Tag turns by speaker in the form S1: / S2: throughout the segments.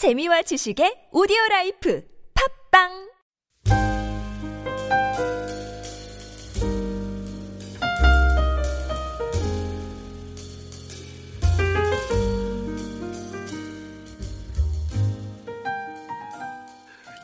S1: 재미와 지식의 오디오 life. 팟빵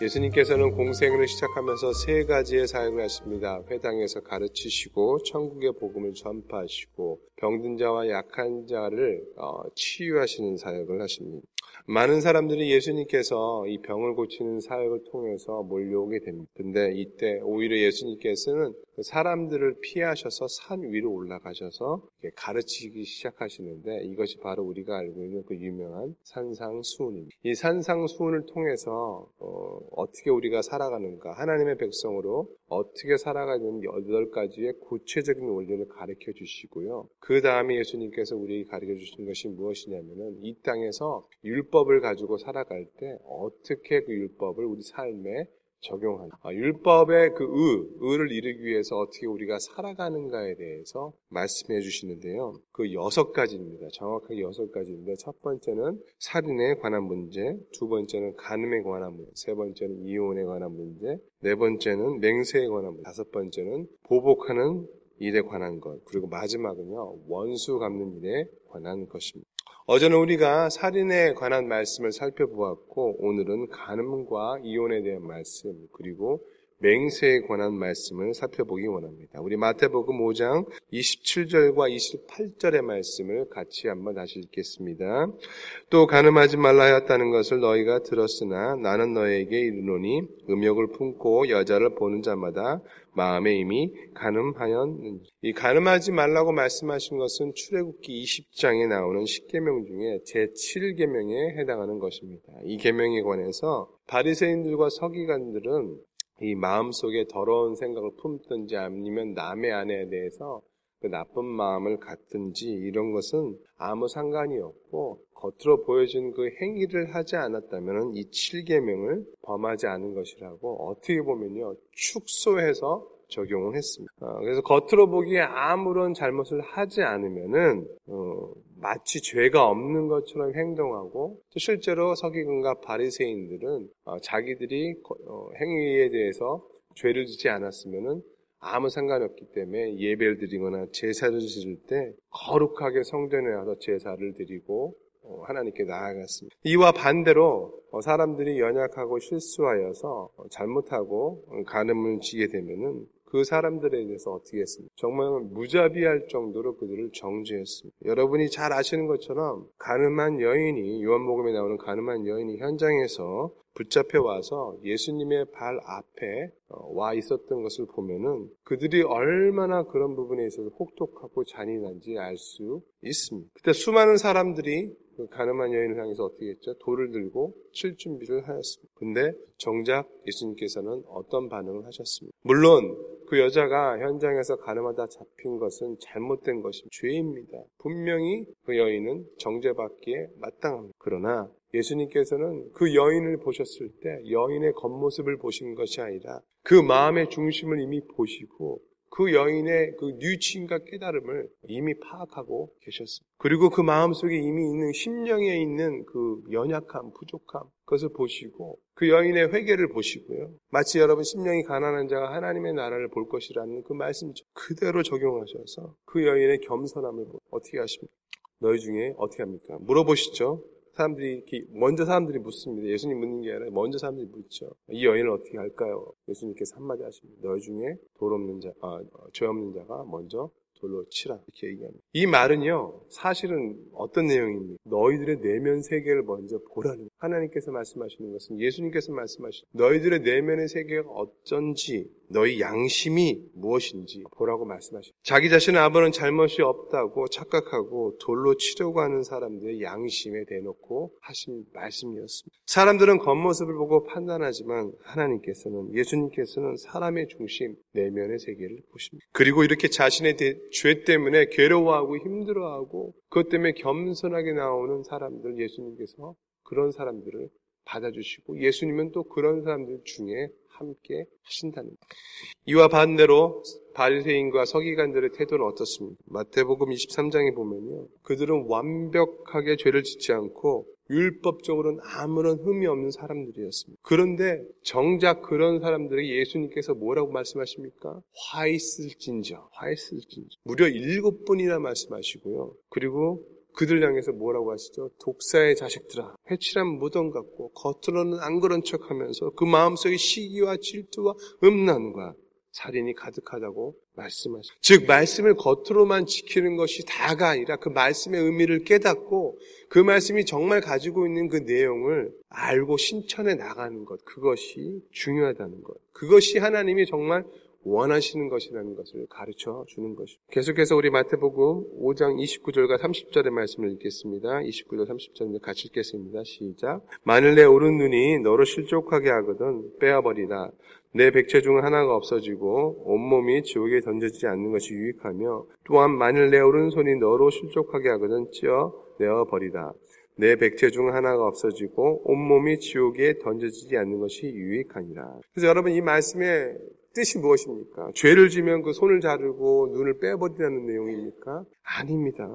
S2: 예수님께서는 공생애를 시작하면서 세 가지의 사역을 하십니다. 회당에서 가르치시고 천국의 복음을 전파하시고 병든 자와 약한 자를 어, 치유하시는 사역을 하십니다. 많은 사람들이 예수님께서 이 병을 고치는 사역을 통해서 몰려오게 됩니다. 근데 이때 오히려 예수님께서는 그 사람들을 피하셔서 산 위로 올라가셔서 가르치기 시작하시는데 이것이 바로 우리가 알고 있는 그 유명한 산상수훈입니다. 이 산상수훈을 통해서 어, 떻게 우리가 살아가는가 하나님의 백성으로 어떻게 살아가는 여덟 가지의 구체적인 원리를 가르쳐 주시고요. 그 다음에 예수님께서 우리에게 가르쳐 주신 것이 무엇이냐면은 이 땅에서 율법을 가지고 살아갈 때 어떻게 그 율법을 우리 삶에 적용하는 아, 율법의 그 의, 의를 이루기 위해서 어떻게 우리가 살아가는가에 대해서 말씀해 주시는데요. 그 여섯 가지입니다. 정확하게 여섯 가지인데 첫 번째는 살인에 관한 문제, 두 번째는 간음에 관한 문제, 세 번째는 이혼에 관한 문제, 네 번째는 맹세에 관한 문제, 다섯 번째는 보복하는 일에 관한 것, 그리고 마지막은요, 원수 갚는 일에 관한 것입니다. 어제는 우리가 살인에 관한 말씀을 살펴보았고 오늘은 간음과 이혼에 대한 말씀 그리고 맹세에 관한 말씀을 살펴보기 원합니다. 우리 마태복음 5장 27절과 28절의 말씀을 같이 한번 다시 읽겠습니다. 또 간음하지 말라 하였다는 것을 너희가 들었으나 나는 너에게 이르노니 음욕을 품고 여자를 보는 자마다 마음에 이미 가늠하였는지. 이 가늠하지 말라고 말씀하신 것은 출애굽기 20장에 나오는 10계명 중에 제7계명에 해당하는 것입니다. 이 계명에 관해서 바리새인들과 서기관들은 이 마음속에 더러운 생각을 품든지 아니면 남의 아내에 대해서 그 나쁜 마음을 갖든지 이런 것은 아무 상관이 없고 겉으로 보여진 그 행위를 하지 않았다면 이 7계명을 범하지 않은 것이라고 어떻게 보면요 축소해서 적용을 했습니다. 어, 그래서 겉으로 보기에 아무런 잘못을 하지 않으면은 어, 마치 죄가 없는 것처럼 행동하고 또 실제로 서기관과 바리새인들은 어, 자기들이 어, 행위에 대해서 죄를 짓지 않았으면은 아무 상관이 없기 때문에 예배를 드리거나 제사를 지을 때 거룩하게 성전에 와서 제사를 드리고 어, 하나님께 나아갔습니다. 이와 반대로 어, 사람들이 연약하고 실수하여서 잘못하고 간음을 지게 되면은 그 사람들에 대해서 어떻게 했습니까? 정말 무자비할 정도로 그들을 정죄했습니다. 여러분이 잘 아시는 것처럼 가늠한 여인이 요한복음에 나오는 가늠한 여인이 현장에서 붙잡혀 와서 예수님의 발 앞에 어, 와 있었던 것을 보면은 그들이 얼마나 그런 부분에 있어서 혹독하고 잔인한지 알 수 있습니다. 그때 수많은 사람들이 그 가늠한 여인을 향해서 어떻게 했죠? 돌을 들고 칠 준비를 하였습니다. 근데 정작 예수님께서는 어떤 반응을 하셨습니다. 물론 그 여자가 현장에서 가늠하다 잡힌 것은 잘못된 것이 죄입니다. 분명히 그 여인은 정죄받기에 마땅합니다. 그러나 예수님께서는 그 여인을 보셨을 때 여인의 겉모습을 보신 것이 아니라 그 마음의 중심을 이미 보시고 그 여인의 그 뉘치인과 깨달음을 이미 파악하고 계셨습니다. 그리고 그 마음속에 이미 있는 심령에 있는 그 연약함, 부족함, 그것을 보시고 그 여인의 회개를 보시고요. 마치 여러분 심령이 가난한 자가 하나님의 나라를 볼 것이라는 그 말씀 그대로 적용하셔서 그 여인의 겸손함을 어떻게 하십니까? 너희 중에 어떻게 합니까? 물어보시죠. 사람들이 먼저 사람들이 묻습니다. 예수님 묻는 게 아니라 먼저 사람들이 묻죠. 이 여인을 어떻게 할까요? 예수님께서 한마디 하십니다. 너희 중에 돌 없는 자, 아, 죄 없는 자가 먼저 돌로 치라 이렇게 얘기합니다. 이 말은요 사실은 어떤 내용입니까? 너희들의 내면 세계를 먼저 보라는 하나님께서 말씀하시는 것은 예수님께서 말씀하시는 너희들의 내면의 세계가 어쩐지 너희 양심이 무엇인지 보라고 말씀하십니다. 자기 자신의 아버는 잘못이 없다고 착각하고 돌로 치려고 하는 사람들의 양심에 대놓고 하신 말씀이었습니다. 사람들은 겉모습을 보고 판단하지만 하나님께서는 예수님께서는 사람의 중심 내면의 세계를 보십니다. 그리고 이렇게 자신의 죄 때문에 괴로워하고 힘들어하고 그것 때문에 겸손하게 나오는 사람들 예수님께서 그런 사람들을 받아주시고 예수님은 또 그런 사람들 중에 함께 하신다는 것. 이와 반대로 바리새인과 서기관들의 태도는 어떻습니까? 마태복음 23장에 보면요. 그들은 완벽하게 죄를 짓지 않고 율법적으로는 아무런 흠이 없는 사람들이었습니다. 그런데 정작 그런 사람들에게 예수님께서 뭐라고 말씀하십니까? 화 있을진저, 화 있을진저. 무려 일곱 번이나 말씀하시고요. 그리고 그들 향해서 뭐라고 하시죠? 독사의 자식들아, 회칠한 무덤 같고 겉으로는 안 그런 척하면서 그 마음속에 시기와 질투와 음란과 살인이 가득하다고 말씀하시죠. 즉 말씀을 겉으로만 지키는 것이 다가 아니라 그 말씀의 의미를 깨닫고 그 말씀이 정말 가지고 있는 그 내용을 알고 신천해 나가는 것 그것이 중요하다는 것. 그것이 하나님이 정말 원하시는 것이라는 것을 가르쳐 주는 것입니다. 계속해서 우리 마태복음 5장 29절과 30절의 말씀을 읽겠습니다. 29절 30절 같이 읽겠습니다. 시작. 만일 내 오른 눈이 너를 실족하게 하거든 빼어버리라. 내 백체 중 하나가 없어지고 온몸이 지옥에 던져지지 않는 것이 유익하며 또한 만일 내 오른손이 너로 실족하게 하거든 찌어 내어버리라. 내 백체 중 하나가 없어지고 온몸이 지옥에 던져지지 않는 것이 유익하니라. 그래서 여러분 이 말씀에 뜻이 무엇입니까? 죄를 지면 그 손을 자르고 눈을 빼버리라는 내용입니까? 아닙니다.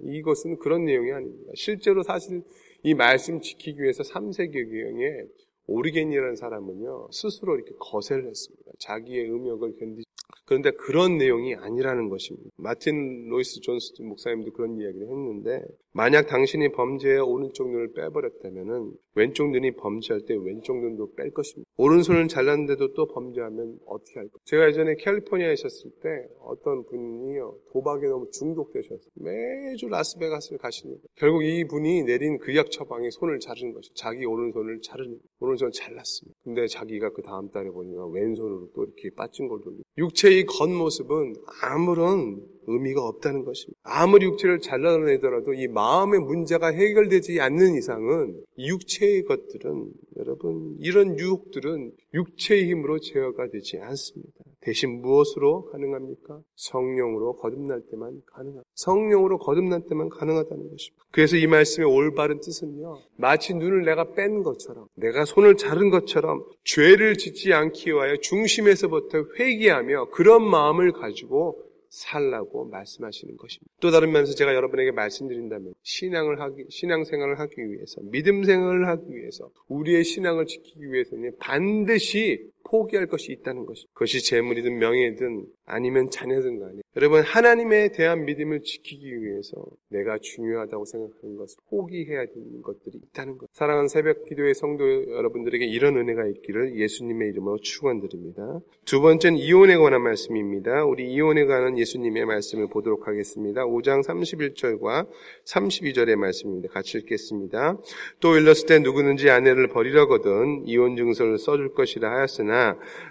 S2: 이것은 그런 내용이 아닙니다. 실제로 사실 이 말씀 지키기 위해서 3세기경에 오리겐이라는 사람은요, 스스로 이렇게 거세를 했습니다. 자기의 음욕을 견디지. 그런데 그런 내용이 아니라는 것입니다. 마틴 로이드 존스 목사님도 그런 이야기를 했는데, 만약 당신이 범죄해 오른쪽 눈을 빼버렸다면은 왼쪽 눈이 범죄할 때 왼쪽 눈도 뺄 것입니다. 오른손을 잘랐는데도 또 범죄하면 어떻게 할까? 제가 예전에 캘리포니아에 있었을 때 어떤 분이요 도박에 너무 중독되셔서 매주 라스베가스를 가시는 거예요. 결국 이 분이 내린 그약 처방이 손을 자르는 것이 자기 오른손을 자르는 오른손을 잘랐습니다. 근데 자기가 그 다음 달에 보니까 왼손으로 또 이렇게 빠진 걸 돌리고 육체 의 겉모습은 아무런 의미가 없다는 것입니다. 아무리 육체를 잘라내더라도 이 마음의 문제가 해결되지 않는 이상은 육체의 것들은 여러분 이런 유혹들은 육체의 힘으로 제어가 되지 않습니다. 대신 무엇으로 가능합니까? 성령으로 거듭날 때만 가능합니다. 성령으로 거듭날 때만 가능하다는 것입니다. 그래서 이 말씀의 올바른 뜻은요. 마치 눈을 내가 뺀 것처럼 내가 손을 자른 것처럼 죄를 짓지 않기 위하여 중심에서부터 회개하며 그런 마음을 가지고 살라고 말씀하시는 것입니다. 또 다른 면에서 제가 여러분에게 말씀드린다면 신앙을 하기 신앙 생활을 하기 위해서 믿음 생활을 하기 위해서 우리의 신앙을 지키기 위해서는 반드시 포기할 것이 있다는 것입니다. 그것이 재물이든 명예든 아니면 자녀든 간에 여러분 하나님에 대한 믿음을 지키기 위해서 내가 중요하다고 생각하는 것을 포기해야 되는 것들이 있다는 것. 사랑하는 새벽 기도의 성도 여러분들에게 이런 은혜가 있기를 예수님의 이름으로 축원드립니다. 두 번째는 이혼에 관한 말씀입니다. 우리 이혼에 관한 예수님의 말씀을 보도록 하겠습니다. 5장 31절과 32절의 말씀입니다. 같이 읽겠습니다. 또 일렀을 때 누구든지 아내를 버리려거든 이혼 증서를 써줄 것이라 하였으나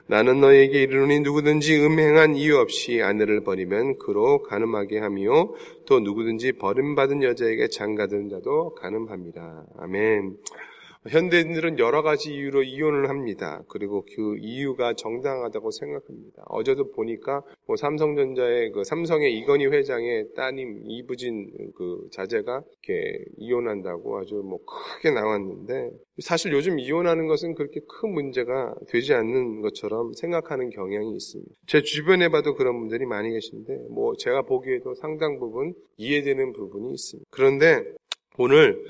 S2: 나는 너에게 이르노니 누구든지 음행한 이유 없이 아내를 버리면 그로 가늠하게 하며 또 누구든지 버림받은 여자에게 장가드는 자도 가늠합니다. 아멘. 현대인들은 여러 가지 이유로 이혼을 합니다. 그리고 그 이유가 정당하다고 생각합니다. 어제도 보니까 뭐 삼성전자의 그 삼성의 이건희 회장의 따님 이부진 그 자제가 이렇게 이혼한다고 아주 뭐 크게 나왔는데 사실 요즘 이혼하는 것은 그렇게 큰 문제가 되지 않는 것처럼 생각하는 경향이 있습니다. 제 주변에 봐도 그런 분들이 많이 계신데 뭐 제가 보기에도 상당 부분 이해되는 부분이 있습니다. 그런데 오늘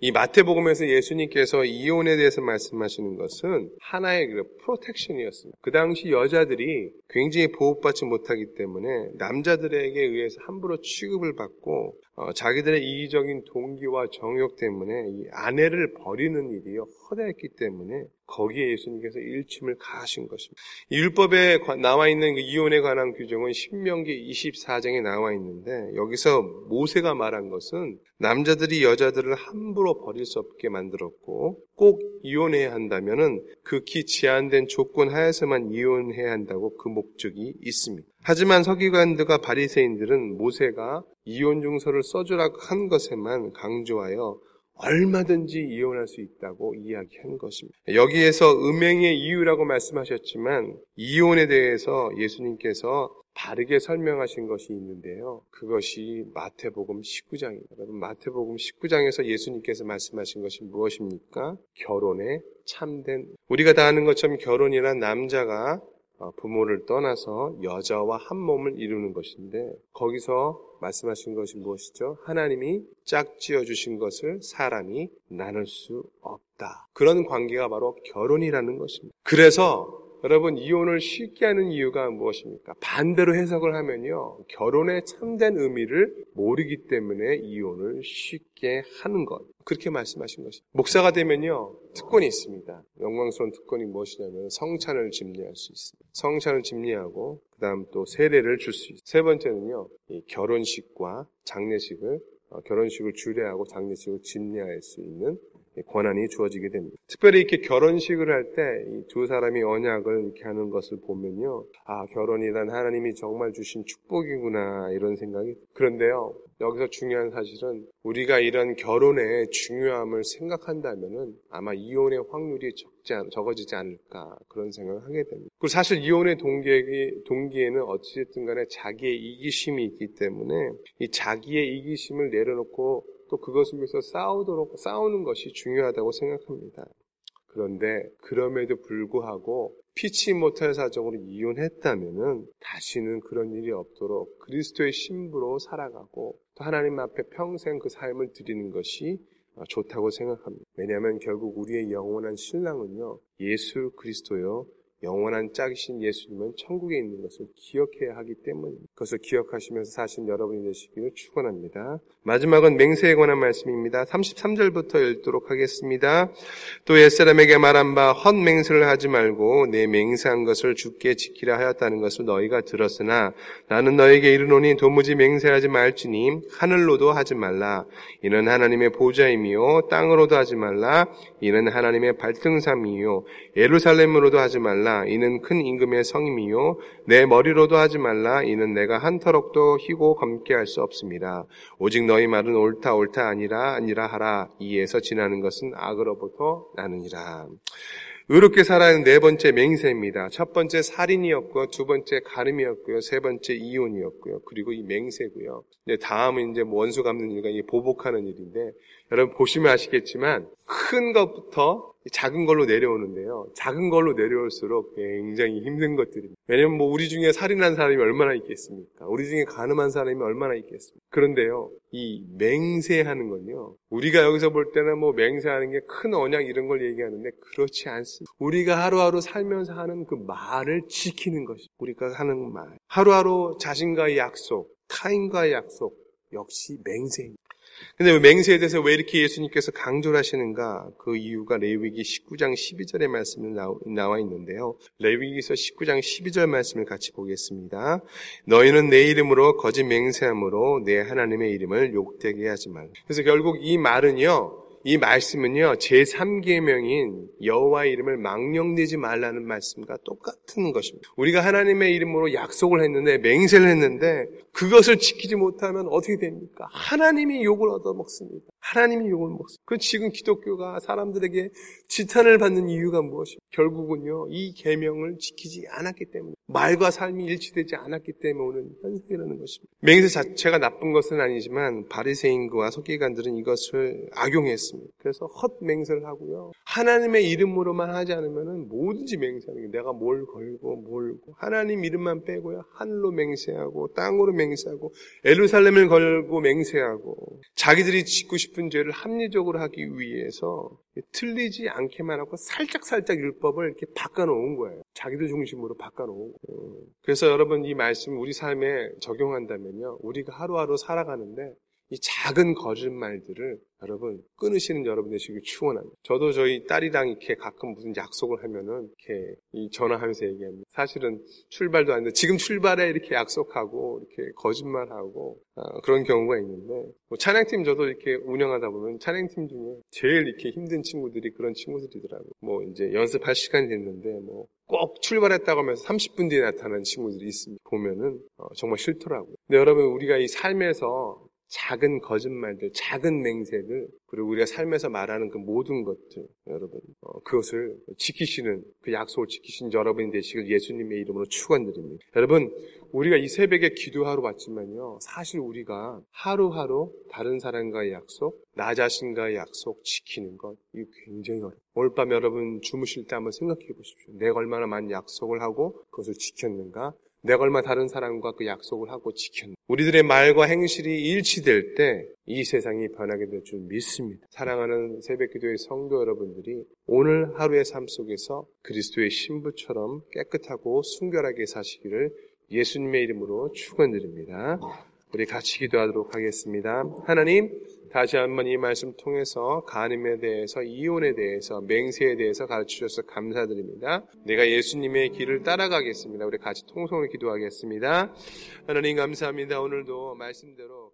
S2: 이 마태복음에서 예수님께서 이혼에 대해서 말씀하시는 것은 하나의 그 프로텍션이었습니다. 그 당시 여자들이 굉장히 보호받지 못하기 때문에 남자들에게 의해서 함부로 취급을 받고 어, 자기들의 이기적인 동기와 정욕 때문에 이 아내를 버리는 일이 허다했기 때문에 거기에 예수님께서 일침을 가하신 것입니다. 율법에 나와 있는 그 이혼에 관한 규정은 신명기 24장에 나와 있는데 여기서 모세가 말한 것은 남자들이 여자들을 함부로 버릴 수 없게 만들었고 꼭 이혼해야 한다면은 극히 제한된 조건 하에서만 이혼해야 한다고 그 목적이 있습니다. 하지만 서기관들과 바리새인들은 모세가 이혼 증서를 써주라고 한 것에만 강조하여 얼마든지 이혼할 수 있다고 이야기한 것입니다. 여기에서 음행의 이유라고 말씀하셨지만 이혼에 대해서 예수님께서 바르게 설명하신 것이 있는데요. 그것이 마태복음 19장입니다. 여러분 마태복음 19장에서 예수님께서 말씀하신 것이 무엇입니까? 결혼의 참된 우리가 다 아는 것처럼 결혼이란 남자가 어, 부모를 떠나서 여자와 한 몸을 이루는 것인데 거기서 말씀하신 것이 무엇이죠? 하나님이 짝지어 주신 것을 사람이 나눌 수 없다. 그런 관계가 바로 결혼이라는 것입니다. 그래서 여러분 이혼을 쉽게 하는 이유가 무엇입니까? 반대로 해석을 하면요. 결혼의 참된 의미를 모르기 때문에 이혼을 쉽게 하는 것. 그렇게 말씀하신 것입니다. 목사가 되면요. 특권이 있습니다. 영광스러운 특권이 무엇이냐면 성찬을 집례할 수 있습니다. 성찬을 집례하고 그다음 또 세례를 줄 수 있습니다. 세 번째는요. 결혼식과 장례식을 어, 결혼식을 주례하고 장례식을 집례할 수 있는 권한이 주어지게 됩니다. 특별히 이렇게 결혼식을 할 때 이 두 사람이 언약을 이렇게 하는 것을 보면요. 아, 결혼이란 하나님이 정말 주신 축복이구나 이런 생각이 그런데요. 여기서 중요한 사실은 우리가 이런 결혼의 중요함을 생각한다면은 아마 이혼의 확률이 적지 않, 적어지지 않을까 그런 생각을 하게 됩니다. 그리고 사실 이혼의 동기, 동기에는 어찌됐든 간에 자기의 이기심이 있기 때문에 이 자기의 이기심을 내려놓고 또 그것을 위해서 싸우도록 싸우는 것이 중요하다고 생각합니다. 그런데 그럼에도 불구하고 피치 못할 사정으로 이혼했다면은 다시는 그런 일이 없도록 그리스도의 신부로 살아가고 또 하나님 앞에 평생 그 삶을 드리는 것이 좋다고 생각합니다. 왜냐하면 결국 우리의 영원한 신랑은요 예수 그리스도요 영원한 짝이신 예수님은 천국에 있는 것을 기억해야 하기 때문입니다. 그것을 기억하시면서 사신 여러분이 되시기를 축원합니다. 마지막은 맹세에 관한 말씀입니다. 33절부터 읽도록 하겠습니다. 또 옛사람에게 말한 바 헛 맹세를 하지 말고 내 맹세한 것을 죽게 지키라 하였다는 것을 너희가 들었으나 나는 너에게 이르노니 도무지 맹세하지 말지니 하늘로도 하지 말라. 이는 하나님의 보좌이며 땅으로도 하지 말라. 이는 하나님의 발등삼이요 예루살렘으로도 하지 말라. 이는 큰 임금의 성임이요 내 머리로도 하지 말라. 이는 내가 한 터럭도 희고 검게 할 수 없습니다. 오직 너희 말은 옳다 옳다 아니라 아니라 하라. 이에서 지나는 것은 악으로부터 나느니라. 의롭게 살아야 네 번째 맹세입니다. 첫 번째 살인이었고요. 두 번째 가름이었고요. 세 번째 이혼이었고요. 그리고 이 맹세고요. 이제 다음은 이제 뭐 원수 갚는 일과 보복하는 일인데 여러분 보시면 아시겠지만 큰 것부터 작은 걸로 내려오는데요. 작은 걸로 내려올수록 굉장히 힘든 것들입니다. 왜냐면 뭐 우리 중에 살인한 사람이 얼마나 있겠습니까? 우리 중에 가늠한 사람이 얼마나 있겠습니까? 그런데요, 이 맹세하는 건요. 우리가 여기서 볼 때는 뭐 맹세하는 게 큰 언약 이런 걸 얘기하는데 그렇지 않습니다. 우리가 하루하루 살면서 하는 그 말을 지키는 것이 우리가 하는 말. 하루하루 자신과의 약속, 타인과의 약속 역시 맹세입니다. 근데 맹세에 대해서 왜 이렇게 예수님께서 강조를 하시는가? 그 이유가 레위기 19장 12절의 말씀에 나와 있는데요. 레위기서 19장 12절 말씀을 같이 보겠습니다. 너희는 내 이름으로 거짓 맹세함으로 내 하나님의 이름을 욕되게 하지 말라. 그래서 결국 이 말은요. 이 말씀은요, 제3계명인 여호와 이름을 망령되지 말라는 말씀과 똑같은 것입니다. 우리가 하나님의 이름으로 약속을 했는데, 맹세를 했는데, 그것을 지키지 못하면 어떻게 됩니까? 하나님이 욕을 얻어먹습니다. 하나님이 욕을 먹습니다. 그 지금 기독교가 사람들에게 지탄을 받는 이유가 무엇입니까? 결국은요, 이 계명을 지키지 않았기 때문에, 말과 삶이 일치되지 않았기 때문에 오는 현상이라는 것입니다. 맹세 자체가 나쁜 것은 아니지만, 바리새인과 서기관들은 이것을 악용했습니다. 그래서 헛 맹세를 하고요. 하나님의 이름으로만 하지 않으면 뭐든지 맹세하는 게 내가 뭘 걸고 뭘고 하나님 이름만 빼고요. 하늘로 맹세하고 땅으로 맹세하고 에루살렘을 걸고 맹세하고 자기들이 짓고 싶은 죄를 합리적으로 하기 위해서 틀리지 않게만 하고 살짝살짝 율법을 이렇게 바꿔놓은 거예요. 자기들 중심으로 바꿔놓은 거예요. 그래서 여러분 이 말씀 우리 삶에 적용한다면요. 우리가 하루하루 살아가는데 이 작은 거짓말들을 여러분 끊으시는 여러분 되시길 축원합니다. 저도 저희 딸이랑 이렇게 가끔 무슨 약속을 하면은 이렇게 전화하면서 얘기합니다. 사실은 출발도 안 돼. 지금 출발해 이렇게 약속하고 이렇게 거짓말하고 어, 그런 경우가 있는데 뭐 찬양팀 저도 이렇게 운영하다 보면 찬양팀 중에 제일 이렇게 힘든 친구들이 그런 친구들이더라고요. 뭐 이제 연습할 시간이 됐는데 뭐 꼭 출발했다고 하면서 30분 뒤에 나타나는 친구들이 있습니다. 보면은 어, 정말 싫더라고요. 근데 여러분 우리가 이 삶에서 작은 거짓말들, 작은 맹세들, 그리고 우리가 삶에서 말하는 그 모든 것들, 여러분, 어, 그것을 지키시는, 그 약속을 지키신 여러분이 되시길 예수님의 이름으로 축원드립니다. 여러분, 우리가 이 새벽에 기도하러 왔지만요, 사실 우리가 하루하루 다른 사람과의 약속, 나 자신과의 약속 지키는 것, 이거 굉장히 어려워요. 오늘 밤 여러분 주무실 때 한번 생각해 보십시오. 내가 얼마나 많은 약속을 하고 그것을 지켰는가? 내가 얼마 다른 사람과 그 약속을 하고 지켰는가? 우리들의 말과 행실이 일치될 때 이 세상이 변하게 될 줄 믿습니다. 사랑하는 새벽기도의 성도 여러분들이 오늘 하루의 삶 속에서 그리스도의 신부처럼 깨끗하고 순결하게 사시기를 예수님의 이름으로 축원드립니다. 우리 같이 기도하도록 하겠습니다. 하나님, 다시 한번 이 말씀 통해서 간음에 대해서, 이혼에 대해서, 맹세에 대해서 가르쳐 주셔서 감사드립니다. 내가 예수님의 길을 따라가겠습니다. 우리 같이 통성을 기도하겠습니다. 하나님 감사합니다. 오늘도 말씀대로